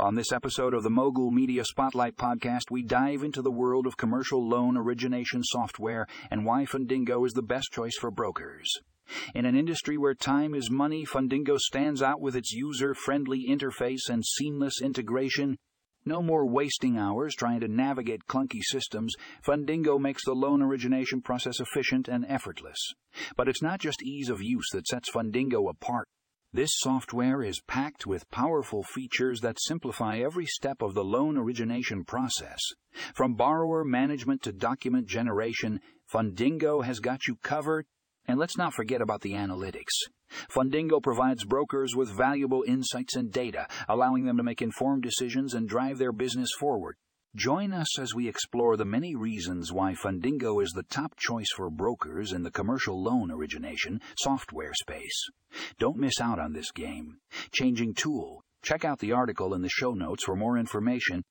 On this episode of the Mogul Media Spotlight podcast, we dive into the world of commercial loan origination software and why Fundingo is the best choice for brokers. In an industry where time is money, Fundingo stands out with its user friendly interface and seamless integration. No more wasting hours trying to navigate clunky systems. Fundingo makes the loan origination process efficient and effortless. But it's not just ease of use that sets Fundingo apart. This software is packed with powerful features that simplify every step of the loan origination process. From borrower management to document generation, Fundingo has got you covered. And let's not forget about the analytics. Fundingo provides brokers with valuable insights and data, allowing them to make informed decisions and drive their business forward. Join us as we explore the many reasons why Fundingo is the top choice for brokers in the commercial loan origination software space. Don't miss out on this game. Changing tool. Check out the article in the show notes for more information